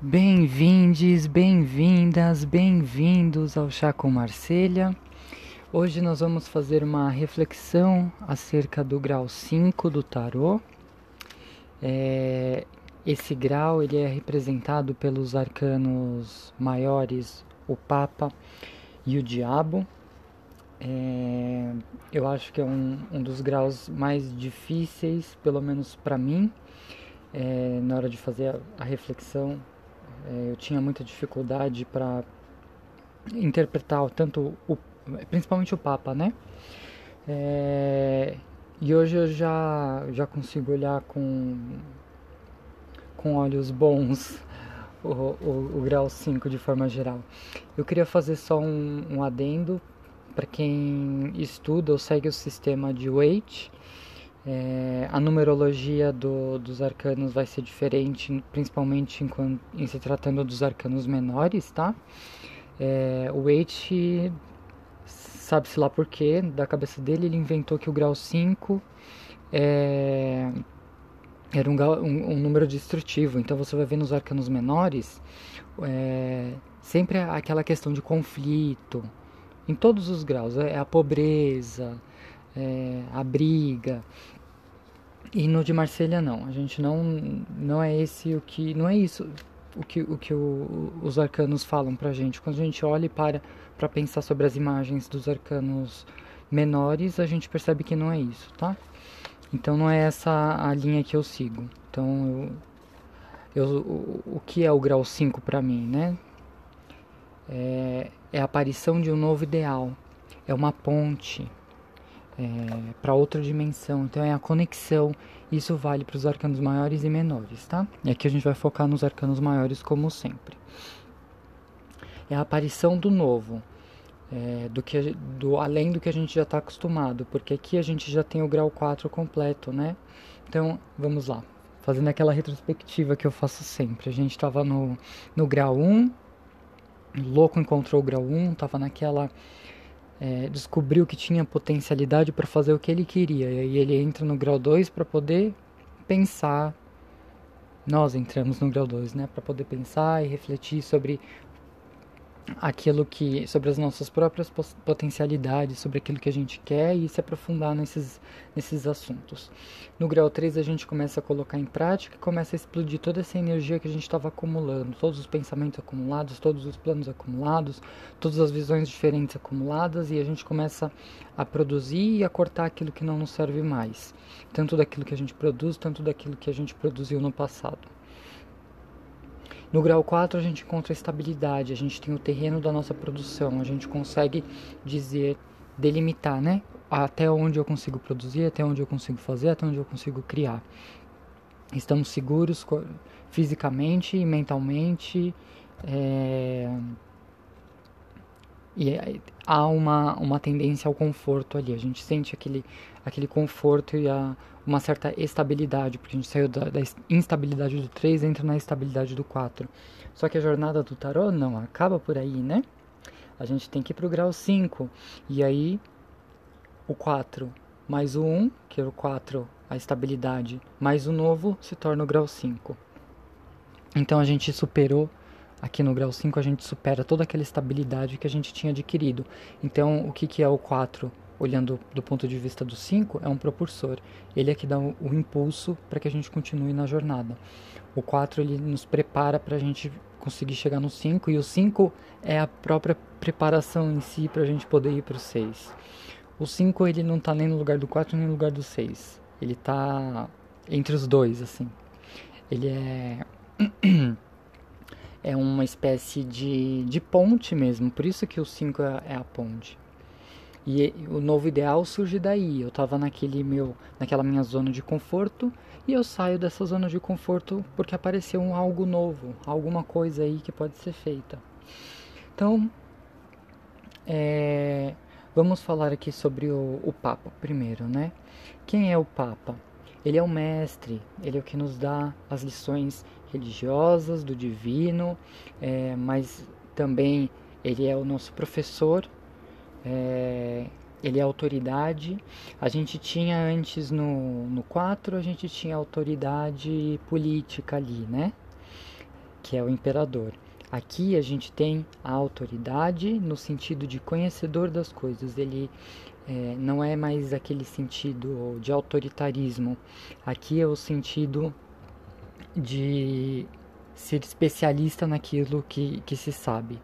Bem-vindes, bem-vindas, bem-vindos ao Chá com Marselha. Hoje nós vamos fazer uma reflexão acerca do grau 5 do tarô. É, esse grau ele é representado pelos arcanos maiores, o Papa e o Diabo. É, eu acho que é um, um dos graus mais difíceis, pelo menos para mim, é, na hora de fazer a, a reflexão eu tinha muita dificuldade para interpretar tanto o, principalmente o Papa, né? É, e hoje eu já, já consigo olhar com, com olhos bons o, o, o grau 5 de forma geral. Eu queria fazer só um, um adendo para quem estuda ou segue o sistema de Waite é, a numerologia do, dos arcanos vai ser diferente, principalmente em, em se tratando dos arcanos menores, tá? É, o Waite, sabe-se lá porquê, da cabeça dele, ele inventou que o grau 5 é, era um, um, um, número destrutivo. Então você vai ver nos arcanos menores é, sempre aquela questão de conflito, em todos os graus, é a pobreza, é, a briga. E no de Marselha não, a gente não não é esse o que não é isso o que o que o, os arcanos falam pra gente. Quando a gente olha e para para pensar sobre as imagens dos arcanos menores, a gente percebe que não é isso, tá? Então não é essa a linha que eu sigo. Então eu, eu o, o que é o grau 5 para mim, né? É, é a aparição de um novo ideal, é uma ponte, é, para outra dimensão. Então é a conexão. Isso vale para os arcanos maiores e menores, tá? E aqui a gente vai focar nos arcanos maiores como sempre. É a aparição do novo, é, do que do além do que a gente já está acostumado, porque aqui a gente já tem o grau 4 completo, né? Então vamos lá, fazendo aquela retrospectiva que eu faço sempre. A gente estava no, no grau 1, louco encontrou o grau 1, estava naquela é, descobriu que tinha potencialidade para fazer o que ele queria. E aí ele entra no grau 2 para poder pensar. Nós entramos no grau 2, né? Para poder pensar e refletir sobre aquilo que sobre as nossas próprias potencialidades, sobre aquilo que a gente quer e se aprofundar nesses, nesses assuntos. No grau 3 a gente começa a colocar em prática e começa a explodir toda essa energia que a gente estava acumulando, todos os pensamentos acumulados, todos os planos acumulados, todas as visões diferentes acumuladas e a gente começa a produzir e a cortar aquilo que não nos serve mais, tanto daquilo que a gente produz, tanto daquilo que a gente produziu no passado. No grau 4 a gente encontra estabilidade, a gente tem o terreno da nossa produção, a gente consegue dizer, delimitar, né? Até onde eu consigo produzir, até onde eu consigo fazer, até onde eu consigo criar. Estamos seguros fisicamente e mentalmente. É... E há uma, uma tendência ao conforto ali. A gente sente aquele, aquele conforto e a, uma certa estabilidade, porque a gente saiu da, da instabilidade do 3 e entra na estabilidade do 4. Só que a jornada do tarô não acaba por aí, né? A gente tem que ir pro grau 5. E aí, o 4 mais o 1, que é o 4, a estabilidade, mais o novo se torna o grau 5. Então a gente superou aqui no grau 5 a gente supera toda aquela estabilidade que a gente tinha adquirido. Então, o que, que é o 4? olhando do ponto de vista do 5, é um propulsor. Ele é que dá o, o impulso para que a gente continue na jornada. O 4 ele nos prepara para a gente conseguir chegar no 5 e o 5 é a própria preparação em si para a gente poder ir para o 6. O 5 ele não está nem no lugar do 4 nem no lugar do 6. Ele está entre os dois assim. Ele é é uma espécie de, de ponte mesmo, por isso que o 5 é, é a ponte. E o novo ideal surge daí. Eu estava naquele meu, naquela minha zona de conforto e eu saio dessa zona de conforto porque apareceu um algo novo, alguma coisa aí que pode ser feita. Então, é, vamos falar aqui sobre o, o Papa primeiro, né? Quem é o Papa? Ele é o mestre, ele é o que nos dá as lições religiosas do divino, é, mas também ele é o nosso professor é, ele é autoridade. A gente tinha antes no, no 4, a gente tinha autoridade política ali, né? que é o imperador. Aqui a gente tem a autoridade no sentido de conhecedor das coisas. Ele é, não é mais aquele sentido de autoritarismo. Aqui é o sentido de ser especialista naquilo que, que se sabe.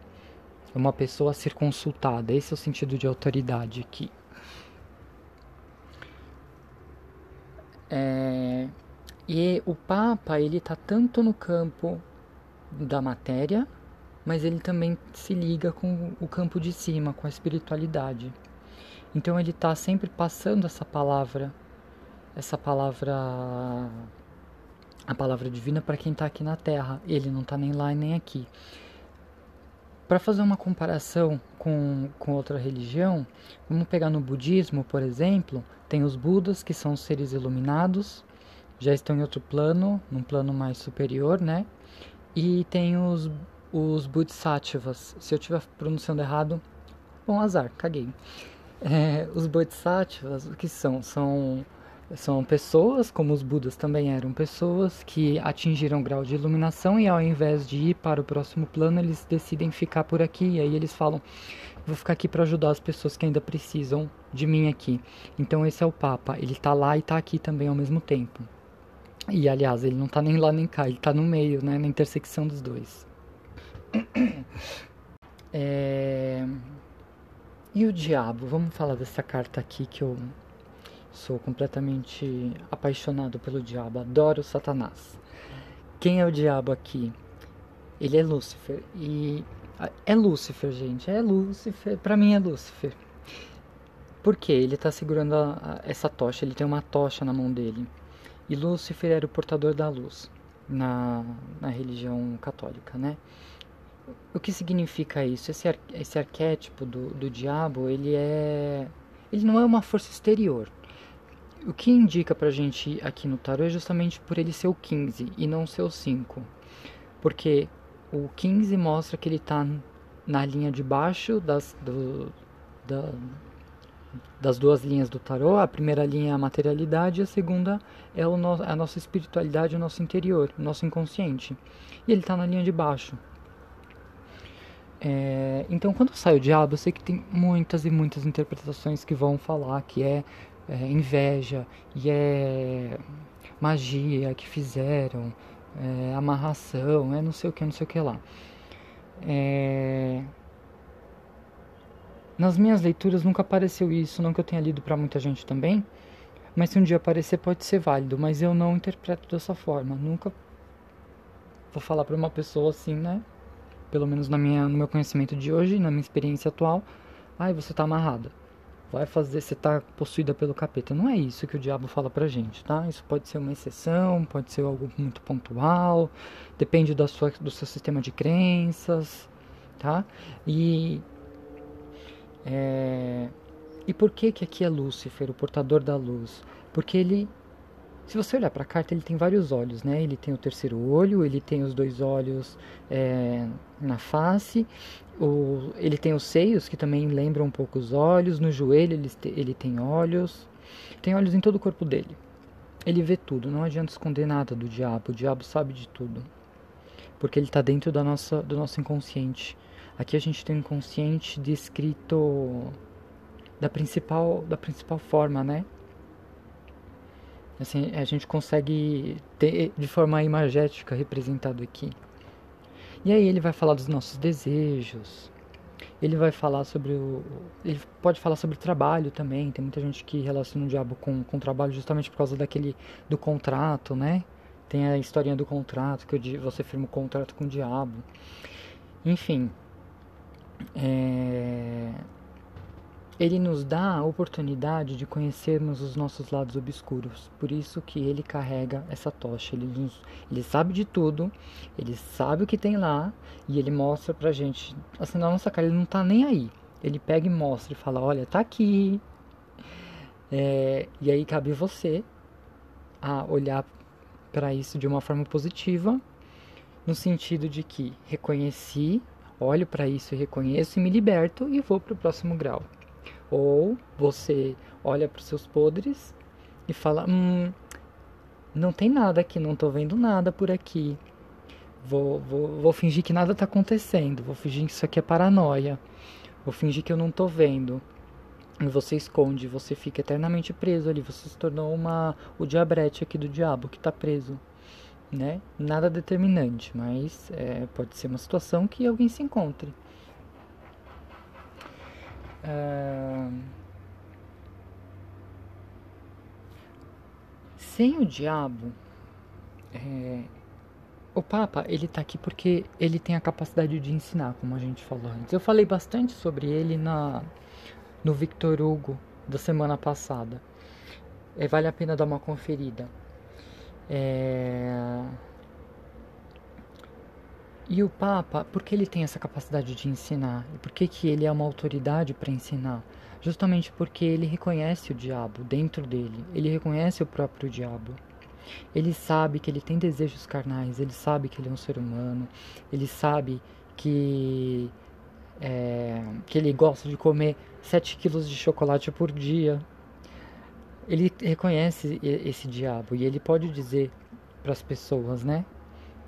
É uma pessoa a ser consultada. Esse é o sentido de autoridade aqui. É, e o Papa ele está tanto no campo da matéria, mas ele também se liga com o campo de cima, com a espiritualidade. Então ele está sempre passando essa palavra, essa palavra, a palavra divina para quem está aqui na Terra. Ele não está nem lá nem aqui. Para fazer uma comparação com, com outra religião, vamos pegar no budismo, por exemplo, tem os Budas, que são seres iluminados, já estão em outro plano, num plano mais superior, né? E tem os, os Bodhisattvas. Se eu estiver pronunciando errado, bom azar, caguei. É, os Bodhisattvas, o que são? São são pessoas, como os Budas também eram pessoas, que atingiram grau de iluminação e ao invés de ir para o próximo plano, eles decidem ficar por aqui. E aí eles falam: vou ficar aqui para ajudar as pessoas que ainda precisam de mim aqui. Então esse é o Papa. Ele está lá e está aqui também ao mesmo tempo. E aliás, ele não está nem lá nem cá, ele está no meio, né, na intersecção dos dois. É... E o diabo? Vamos falar dessa carta aqui que eu Sou completamente apaixonado pelo diabo, adoro Satanás. Quem é o diabo aqui? Ele é Lúcifer. E é Lúcifer, gente, é Lúcifer. Para mim é Lúcifer. Por quê? Ele está segurando a, a, essa tocha, ele tem uma tocha na mão dele. E Lúcifer era o portador da luz na, na religião católica, né? O que significa isso? Esse, ar, esse arquétipo do, do diabo, ele é ele não é uma força exterior. O que indica pra gente aqui no tarot é justamente por ele ser o 15 e não ser o 5. Porque o 15 mostra que ele está na linha de baixo das, do, da, das duas linhas do tarot. A primeira linha é a materialidade, a segunda é o no, a nossa espiritualidade, o nosso interior, o nosso inconsciente. E ele está na linha de baixo. É, então, quando sai o diabo, eu sei que tem muitas e muitas interpretações que vão falar que é é, inveja e é magia que fizeram, é, amarração, é não sei o que, não sei o que lá. É... Nas minhas leituras nunca apareceu isso, não que eu tenha lido para muita gente também, mas se um dia aparecer pode ser válido, mas eu não interpreto dessa forma, nunca vou falar para uma pessoa assim, né? Pelo menos na minha, no meu conhecimento de hoje, na minha experiência atual, ai, você tá amarrada vai fazer você tá possuída pelo capeta. Não é isso que o diabo fala pra gente, tá? Isso pode ser uma exceção, pode ser algo muito pontual, depende da sua, do seu sistema de crenças, tá? E é, e por que que aqui é Lúcifer, o portador da luz? Porque ele se você olhar para a carta, ele tem vários olhos, né? Ele tem o terceiro olho, ele tem os dois olhos é, na face, o, ele tem os seios, que também lembram um pouco os olhos, no joelho ele, ele tem olhos, tem olhos em todo o corpo dele. Ele vê tudo, não adianta esconder nada do diabo, o diabo sabe de tudo, porque ele está dentro da nossa, do nosso inconsciente. Aqui a gente tem o inconsciente descrito da principal, da principal forma, né? Assim, a gente consegue ter de forma imagética representado aqui. E aí ele vai falar dos nossos desejos. Ele vai falar sobre o. Ele pode falar sobre trabalho também. Tem muita gente que relaciona o diabo com, com trabalho justamente por causa daquele. do contrato, né? Tem a historinha do contrato, que você firma o um contrato com o diabo. Enfim. É, ele nos dá a oportunidade de conhecermos os nossos lados obscuros. Por isso que ele carrega essa tocha. Ele, nos, ele sabe de tudo, ele sabe o que tem lá e ele mostra pra gente. Assim, na nossa cara, ele não tá nem aí. Ele pega e mostra e fala: Olha, tá aqui. É, e aí cabe você a olhar para isso de uma forma positiva, no sentido de que reconheci, olho para isso e reconheço e me liberto e vou para o próximo grau. Ou você olha para os seus podres e fala: Hum, não tem nada aqui, não estou vendo nada por aqui. Vou, vou, vou fingir que nada está acontecendo, vou fingir que isso aqui é paranoia, vou fingir que eu não estou vendo. E você esconde, você fica eternamente preso ali, você se tornou uma, o diabrete aqui do diabo que está preso. Né? Nada determinante, mas é, pode ser uma situação que alguém se encontre. Sem o diabo, é, o Papa, ele tá aqui porque ele tem a capacidade de ensinar, como a gente falou antes. Eu falei bastante sobre ele na no Victor Hugo da semana passada. É, vale a pena dar uma conferida. É... E o Papa, por que ele tem essa capacidade de ensinar? Por que, que ele é uma autoridade para ensinar? Justamente porque ele reconhece o diabo dentro dele, ele reconhece o próprio diabo. Ele sabe que ele tem desejos carnais, ele sabe que ele é um ser humano, ele sabe que, é, que ele gosta de comer 7 quilos de chocolate por dia. Ele reconhece esse diabo e ele pode dizer para as pessoas, né?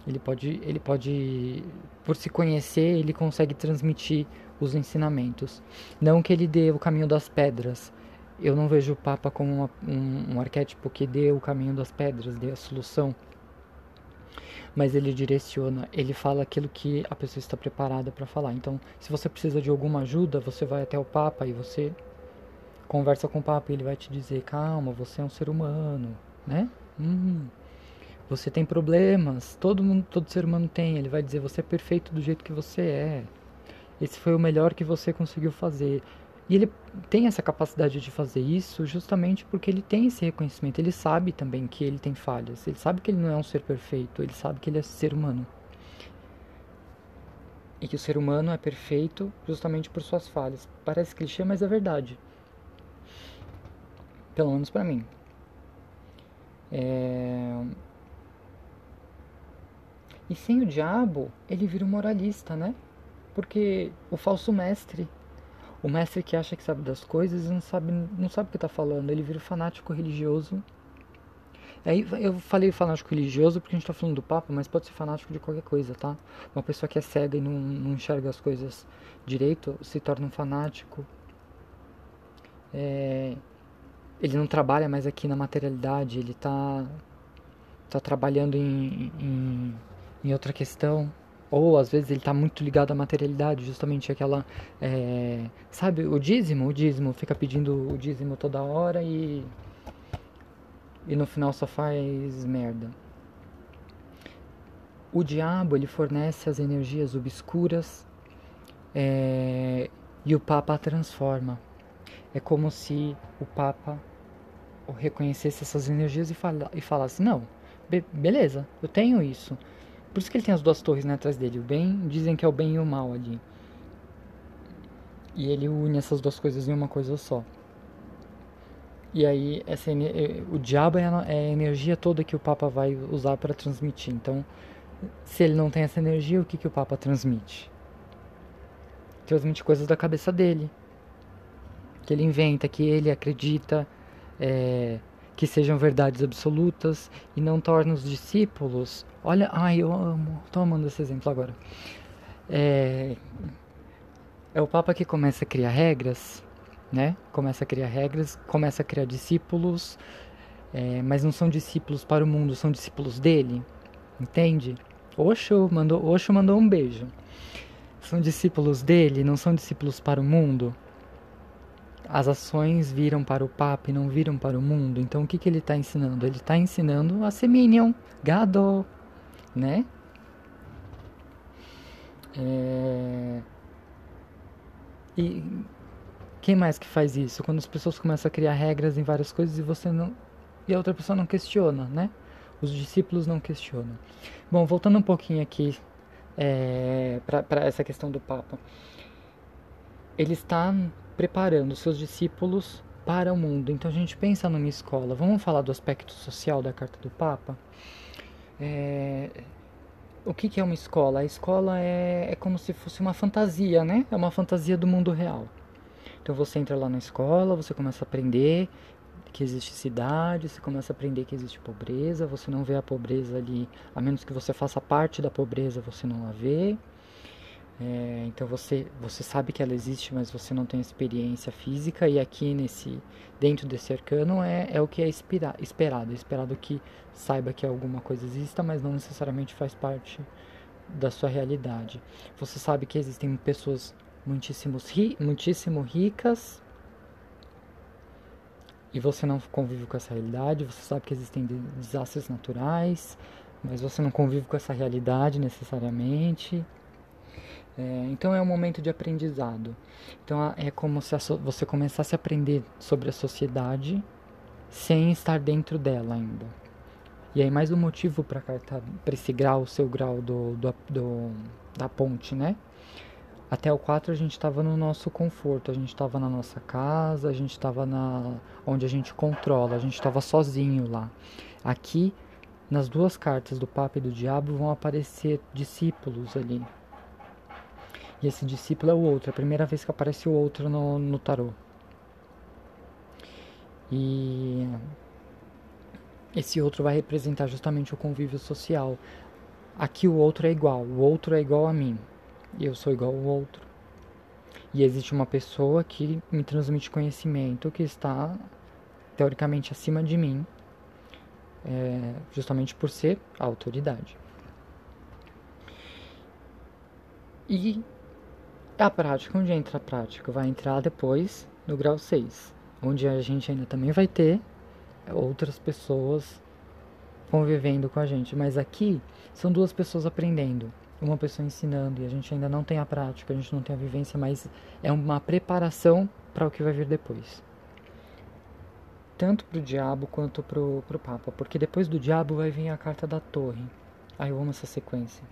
Ele pode, ele pode, por se conhecer, ele consegue transmitir os ensinamentos. Não que ele dê o caminho das pedras, eu não vejo o Papa como uma, um, um arquétipo que dê o caminho das pedras, dê a solução. Mas ele direciona, ele fala aquilo que a pessoa está preparada para falar. Então, se você precisa de alguma ajuda, você vai até o Papa e você conversa com o Papa e ele vai te dizer: calma, você é um ser humano, né? Hum, você tem problemas, todo mundo, todo ser humano tem. Ele vai dizer: você é perfeito do jeito que você é. Esse foi o melhor que você conseguiu fazer. E ele tem essa capacidade de fazer isso justamente porque ele tem esse reconhecimento. Ele sabe também que ele tem falhas. Ele sabe que ele não é um ser perfeito. Ele sabe que ele é ser humano. E que o ser humano é perfeito justamente por suas falhas. Parece clichê, mas é verdade. Pelo menos para mim. É... E sem o diabo, ele vira um moralista, né? Porque o falso mestre o mestre que acha que sabe das coisas não sabe, não sabe o que está falando, ele vira fanático religioso. Aí eu falei fanático religioso porque a gente está falando do Papa, mas pode ser fanático de qualquer coisa, tá? Uma pessoa que é cega e não, não enxerga as coisas direito se torna um fanático. É, ele não trabalha mais aqui na materialidade, ele está tá trabalhando em, em, em outra questão. Ou às vezes ele está muito ligado à materialidade, justamente aquela. É, sabe, o dízimo? O dízimo fica pedindo o dízimo toda hora e. E no final só faz merda. O diabo ele fornece as energias obscuras é, e o Papa transforma. É como se o Papa reconhecesse essas energias e, fala, e falasse: Não, be beleza, eu tenho isso por isso que ele tem as duas torres né, atrás dele. O bem, dizem que é o bem e o mal ali. E ele une essas duas coisas em uma coisa só. E aí, essa, eh, o diabo é é a energia toda que o Papa vai usar para transmitir. Então, se ele não tem essa energia, o que, que o Papa transmite? Transmite coisas da cabeça dele. Que ele inventa, que ele acredita. É, que sejam verdades absolutas e não torna os discípulos. Olha, ai, eu amo, estou amando esse exemplo agora. É, é o Papa que começa a criar regras, né? Começa a criar regras, começa a criar discípulos, é, mas não são discípulos para o mundo, são discípulos dele, entende? Osho mandou, Osho mandou um beijo. São discípulos dele, não são discípulos para o mundo as ações viram para o Papa e não viram para o mundo. Então o que, que ele está ensinando? Ele está ensinando a ser Minion, gado, né? É... E quem mais que faz isso? Quando as pessoas começam a criar regras em várias coisas e você não e a outra pessoa não questiona, né? Os discípulos não questionam. Bom, voltando um pouquinho aqui é, para essa questão do Papa, ele está preparando seus discípulos para o mundo. Então a gente pensa numa escola. Vamos falar do aspecto social da carta do Papa? É... O que, que é uma escola? A escola é, é como se fosse uma fantasia, né? É uma fantasia do mundo real. Então você entra lá na escola, você começa a aprender que existe cidade, você começa a aprender que existe pobreza, você não vê a pobreza ali, a menos que você faça parte da pobreza, você não a vê. É, então você, você sabe que ela existe, mas você não tem experiência física, e aqui nesse dentro desse arcano é, é o que é espera, esperado. É esperado que saiba que alguma coisa exista, mas não necessariamente faz parte da sua realidade. Você sabe que existem pessoas muitíssimos ri, muitíssimo ricas e você não convive com essa realidade, você sabe que existem desastres naturais, mas você não convive com essa realidade necessariamente. É, então é um momento de aprendizado. Então é como se você começasse a aprender sobre a sociedade sem estar dentro dela ainda. E aí mais um motivo para esse grau, o seu grau do, do, do, da ponte, né? Até o 4 a gente estava no nosso conforto, a gente estava na nossa casa, a gente estava na onde a gente controla, a gente estava sozinho lá. Aqui, nas duas cartas do Papa e do Diabo vão aparecer discípulos ali. E esse discípulo é o outro, é a primeira vez que aparece o outro no, no tarô. E esse outro vai representar justamente o convívio social. Aqui o outro é igual, o outro é igual a mim eu sou igual ao outro. E existe uma pessoa que me transmite conhecimento que está teoricamente acima de mim, é, justamente por ser a autoridade. E a prática, onde entra a prática? Vai entrar depois no grau 6, onde a gente ainda também vai ter outras pessoas convivendo com a gente. Mas aqui são duas pessoas aprendendo uma pessoa ensinando e a gente ainda não tem a prática, a gente não tem a vivência, mas é uma preparação para o que vai vir depois. Tanto para o diabo quanto para o Papa, porque depois do diabo vai vir a carta da torre. Aí eu amo essa sequência.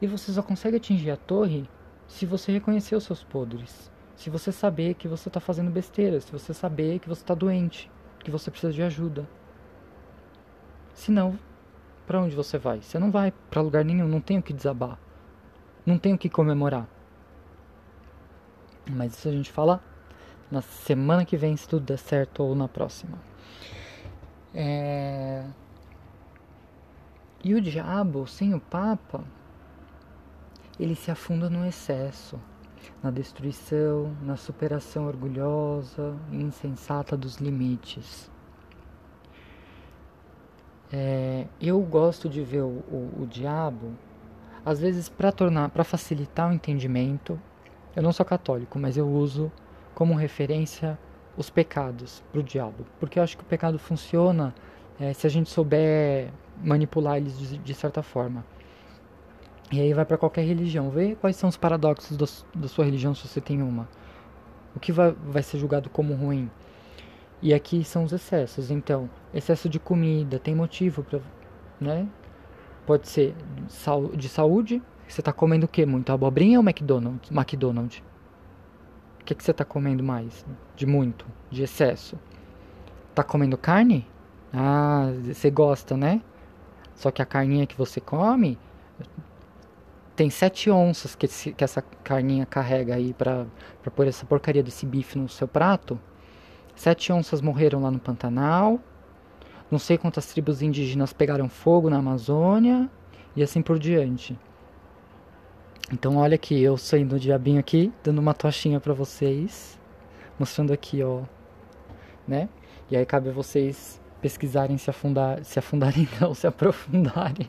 E você só consegue atingir a torre se você reconhecer os seus podres. Se você saber que você está fazendo besteira, se você saber que você está doente, que você precisa de ajuda. Senão, para onde você vai? Você não vai para lugar nenhum, não tem o que desabar. Não tem o que comemorar. Mas isso a gente fala na semana que vem, se tudo der certo, ou na próxima. É... E o diabo, sem o Papa, ele se afunda no excesso, na destruição, na superação orgulhosa e insensata dos limites. É, eu gosto de ver o, o, o diabo, às vezes para tornar, para facilitar o entendimento. Eu não sou católico, mas eu uso como referência os pecados para o diabo, porque eu acho que o pecado funciona é, se a gente souber manipular eles de, de certa forma. E aí vai para qualquer religião, vê quais são os paradoxos do, da sua religião se você tem uma. O que vai, vai ser julgado como ruim? E aqui são os excessos. Então, excesso de comida tem motivo para, né? Pode ser de saúde. Você está comendo o que muito? Abobrinha ou McDonald's? McDonald's. O que, que você está comendo mais? De muito, de excesso. Tá comendo carne? Ah, você gosta, né? Só que a carninha que você come tem sete onças que, esse, que essa carninha carrega aí para pôr essa porcaria desse bife no seu prato. Sete onças morreram lá no Pantanal. Não sei quantas tribos indígenas pegaram fogo na Amazônia. E assim por diante. Então olha aqui, eu saindo o diabinho aqui, dando uma tochinha para vocês. Mostrando aqui, ó. Né? E aí cabe vocês pesquisarem, se afundar, se afundarem não, se aprofundarem.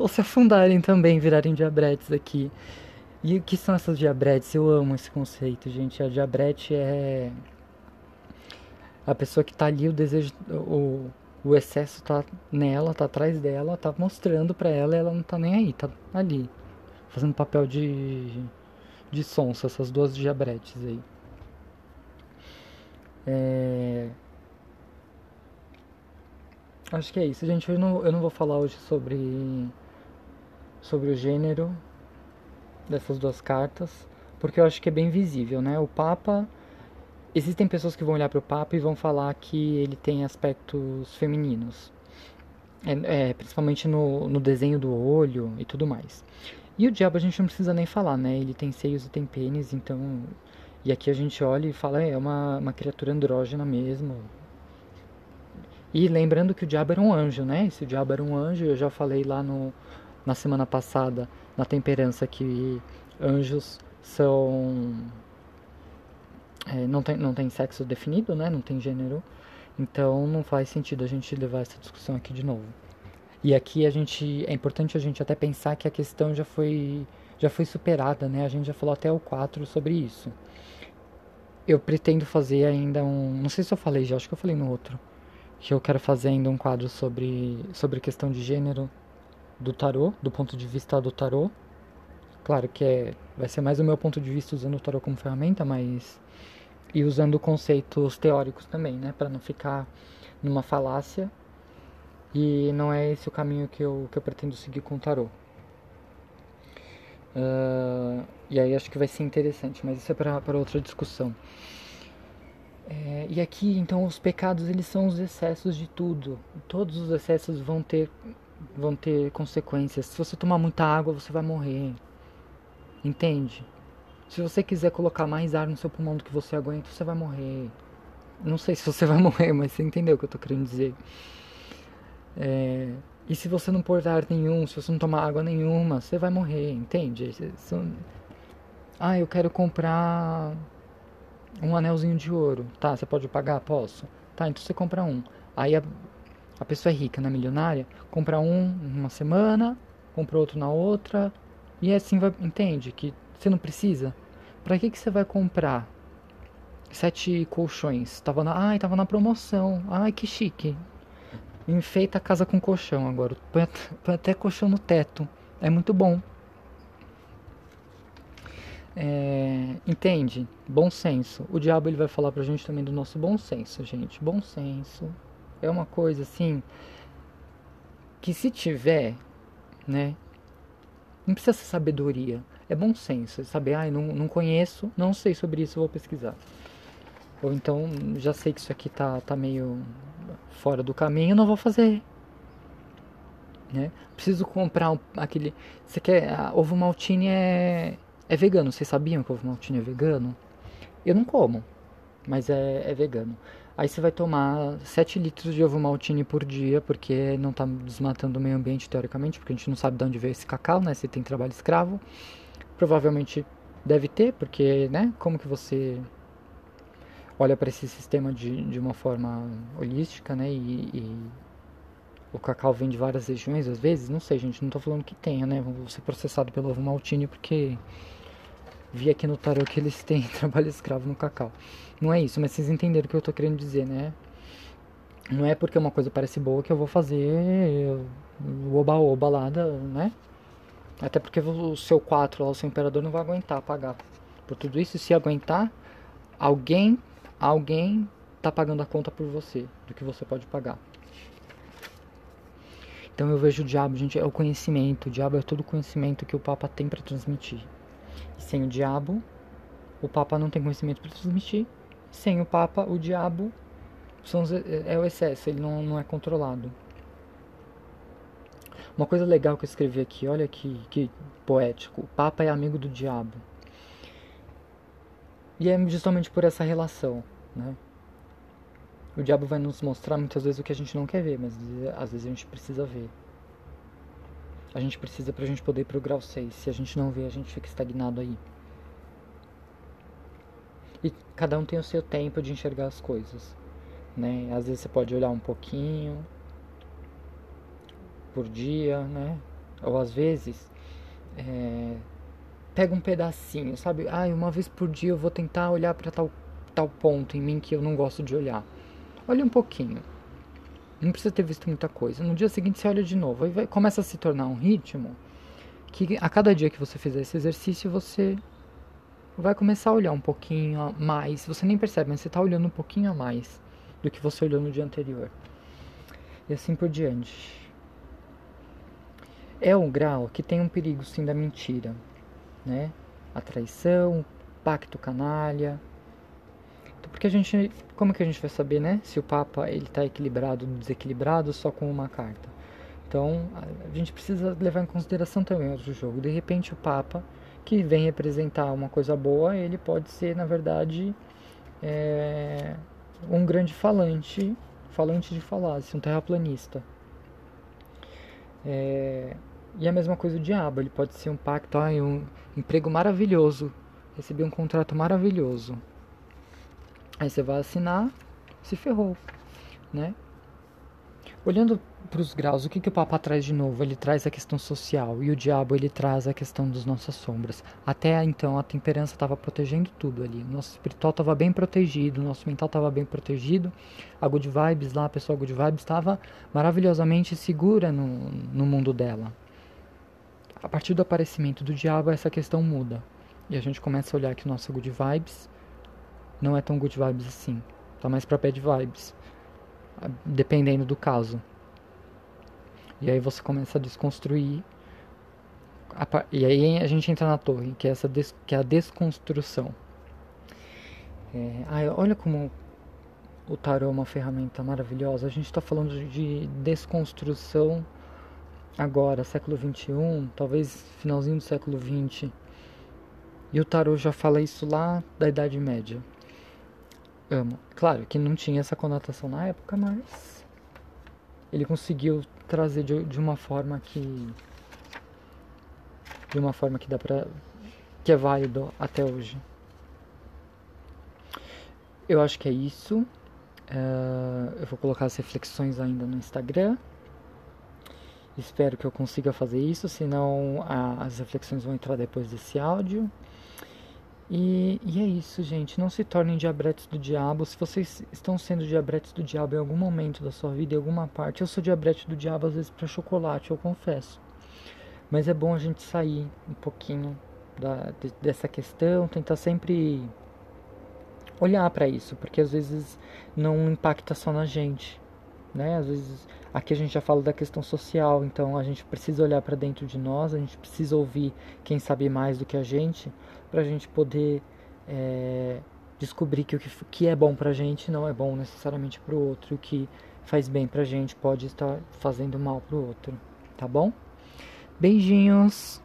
Ou se afundarem também, virarem diabretes aqui. E o que são essas diabretes? Eu amo esse conceito, gente. A diabrete é a pessoa que está ali, o desejo, o, o excesso está nela, está atrás dela, está mostrando para ela, ela não está nem aí, está ali, fazendo papel de de sonsa, essas duas diabretes aí. É... Acho que é isso, gente. Eu não, eu não vou falar hoje sobre sobre o gênero dessas duas cartas, porque eu acho que é bem visível, né? O Papa existem pessoas que vão olhar para o Papa e vão falar que ele tem aspectos femininos, é, é, principalmente no, no desenho do olho e tudo mais. E o diabo a gente não precisa nem falar, né? Ele tem seios e tem pênis, então. E aqui a gente olha e fala, é uma, uma criatura andrógena mesmo, E lembrando que o diabo era um anjo, né? Se o diabo era um anjo, eu já falei lá no, na semana passada, na temperança, que anjos são. É, não, tem, não tem sexo definido, né? Não tem gênero. Então não faz sentido a gente levar essa discussão aqui de novo. E aqui a gente é importante a gente até pensar que a questão já foi já foi superada, né? A gente já falou até o 4 sobre isso. Eu pretendo fazer ainda um, não sei se eu falei já, acho que eu falei no outro, que eu quero fazer ainda um quadro sobre sobre questão de gênero do tarô, do ponto de vista do tarô. Claro que é, vai ser mais o meu ponto de vista usando o tarô como ferramenta, mas e usando conceitos teóricos também, né, para não ficar numa falácia. E não é esse o caminho que eu, que eu pretendo seguir com o tarô. Uh, e aí acho que vai ser interessante, mas isso é para outra discussão. É, e aqui, então, os pecados eles são os excessos de tudo. Todos os excessos vão ter, vão ter consequências. Se você tomar muita água, você vai morrer. Entende? Se você quiser colocar mais ar no seu pulmão do que você aguenta, você vai morrer. Não sei se você vai morrer, mas você entendeu o que eu tô querendo dizer. É, e se você não pôr ar nenhum, se você não tomar água nenhuma, você vai morrer, entende? Ah, eu quero comprar um anelzinho de ouro. Tá, você pode pagar? Posso. Tá, então você compra um. Aí a, a pessoa é rica, né, milionária, compra um numa semana, compra outro na outra, e assim vai, entende? Que você não precisa? Pra que, que você vai comprar sete colchões? Tava na, ai, tava na promoção. Ai, que chique. Enfeita a casa com colchão agora. Põe, põe até colchão no teto. É muito bom. É, entende? Bom senso. O diabo ele vai falar pra gente também do nosso bom senso, gente. Bom senso é uma coisa assim que se tiver, né? Não precisa ser sabedoria é bom senso, é saber, ah, não, não conheço, não sei sobre isso, vou pesquisar. Ou então, já sei que isso aqui tá, tá meio fora do caminho, não vou fazer. Né? Preciso comprar um, aquele. Você quer. A ovo maltine é, é vegano. Vocês sabiam que ovo maltine é vegano? Eu não como, mas é, é vegano. Aí você vai tomar 7 litros de ovo maltine por dia, porque não está desmatando o meio ambiente, teoricamente, porque a gente não sabe de onde veio esse cacau, né? Se tem trabalho escravo. Provavelmente deve ter, porque, né? Como que você olha para esse sistema de, de uma forma holística, né? E, e, o cacau vem de várias regiões, às vezes, não sei, gente, não estou falando que tenha, né? Vou ser processado pelo ovo maltine porque vi aqui no tarot que eles têm trabalho escravo no cacau. Não é isso, mas vocês entenderam o que eu estou querendo dizer, né? Não é porque uma coisa parece boa que eu vou fazer o oba-oba lá, né? Até porque o seu 4 lá, o seu imperador, não vai aguentar pagar por tudo isso. Se aguentar, alguém, alguém tá pagando a conta por você, do que você pode pagar. Então eu vejo o diabo, gente, é o conhecimento. O diabo é todo o conhecimento que o Papa tem para transmitir. E sem o diabo, o Papa não tem conhecimento para transmitir. Sem o Papa, o diabo são, é, é o excesso, ele não, não é controlado. Uma coisa legal que eu escrevi aqui, olha que, que poético. O Papa é amigo do diabo. E é justamente por essa relação, né? O diabo vai nos mostrar muitas vezes o que a gente não quer ver, mas às vezes a gente precisa ver. A gente precisa pra gente poder ir pro grau 6. Se a gente não vê, a gente fica estagnado aí. E cada um tem o seu tempo de enxergar as coisas, né? Às vezes você pode olhar um pouquinho, por dia, né? Ou às vezes é, pega um pedacinho, sabe? Ah, uma vez por dia eu vou tentar olhar para tal, tal ponto em mim que eu não gosto de olhar. Olha um pouquinho. Não precisa ter visto muita coisa. No dia seguinte você olha de novo. Vai, começa a se tornar um ritmo que a cada dia que você fizer esse exercício você vai começar a olhar um pouquinho a mais. Você nem percebe, mas você está olhando um pouquinho a mais do que você olhou no dia anterior. E assim por diante. É um grau que tem um perigo sim da mentira, né? A traição, pacto canalha. Então, porque a gente, como que a gente vai saber, né? Se o Papa ele está equilibrado ou desequilibrado só com uma carta? Então a gente precisa levar em consideração também outro jogo. De repente o Papa que vem representar uma coisa boa, ele pode ser na verdade é, um grande falante falante de falácia, um terraplanista. É, e a mesma coisa o diabo, ele pode ser um pacto, ah, um emprego maravilhoso, receber um contrato maravilhoso. Aí você vai assinar, se ferrou, né? Olhando para os graus, o que, que o Papa traz de novo? Ele traz a questão social e o diabo ele traz a questão das nossas sombras. Até então a temperança estava protegendo tudo ali. O nosso espiritual estava bem protegido, o nosso mental estava bem protegido. A Good Vibes lá, a pessoa Good Vibes estava maravilhosamente segura no, no mundo dela. A partir do aparecimento do diabo, essa questão muda. E a gente começa a olhar que nossa Good Vibes não é tão Good Vibes assim. Tá mais para Bad Vibes dependendo do caso. E aí você começa a desconstruir. E aí a gente entra na torre, que é, essa des, que é a desconstrução. É, olha como o tarot é uma ferramenta maravilhosa. A gente está falando de desconstrução agora, século 21, talvez finalzinho do século 20. E o tarot já fala isso lá da Idade Média amo. Claro que não tinha essa conotação na época, mas ele conseguiu trazer de, de uma forma que de uma forma que dá pra que é válido até hoje. Eu acho que é isso. Uh, eu vou colocar as reflexões ainda no Instagram. Espero que eu consiga fazer isso, senão a, as reflexões vão entrar depois desse áudio. E, e, é isso, gente. Não se tornem diabretes do diabo. Se vocês estão sendo diabretes do diabo em algum momento da sua vida, em alguma parte, eu sou diabrete do diabo às vezes para chocolate, eu confesso. Mas é bom a gente sair um pouquinho da, de, dessa questão, tentar sempre olhar para isso, porque às vezes não impacta só na gente, né? Às vezes aqui a gente já fala da questão social, então a gente precisa olhar para dentro de nós, a gente precisa ouvir quem sabe mais do que a gente para a gente poder é, descobrir que o que, que é bom para a gente não é bom necessariamente para o outro, o que faz bem para a gente pode estar fazendo mal para o outro, tá bom? Beijinhos!